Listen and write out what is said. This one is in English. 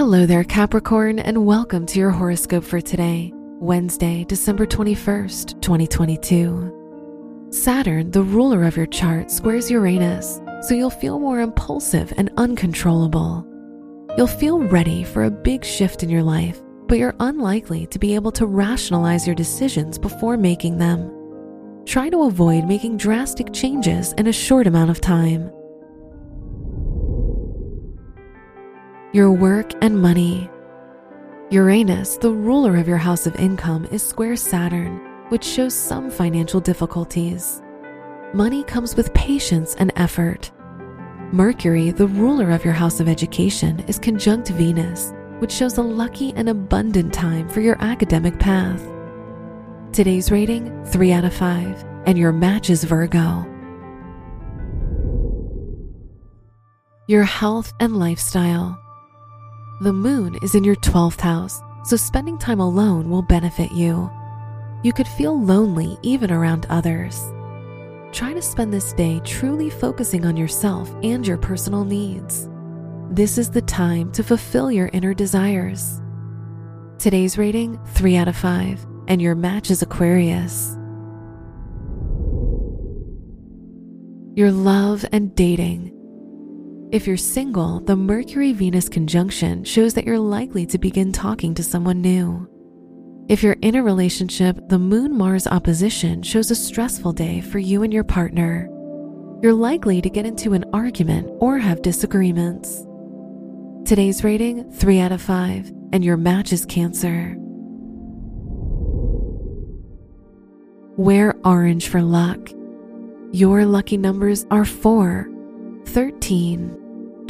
Hello there, Capricorn, and welcome to your horoscope for today, Wednesday, December 21st, 2022. Saturn, the ruler of your chart, squares Uranus, so you'll feel more impulsive and uncontrollable. You'll feel ready for a big shift in your life, but you're unlikely to be able to rationalize your decisions before making them. Try to avoid making drastic changes in a short amount of time. Your work and money. Uranus, the ruler of your house of income, is square Saturn, which shows some financial difficulties. Money comes with patience and effort. Mercury, the ruler of your house of education, is conjunct Venus, which shows a lucky and abundant time for your academic path. Today's rating 3 out of 5, and your match is Virgo. Your health and lifestyle. The moon is in your 12th house, so spending time alone will benefit you. You could feel lonely even around others. Try to spend this day truly focusing on yourself and your personal needs. This is the time to fulfill your inner desires. Today's rating 3 out of 5, and your match is Aquarius. Your love and dating. If you're single, the Mercury Venus conjunction shows that you're likely to begin talking to someone new. If you're in a relationship, the Moon Mars opposition shows a stressful day for you and your partner. You're likely to get into an argument or have disagreements. Today's rating 3 out of 5, and your match is Cancer. Wear orange for luck. Your lucky numbers are 4, 13,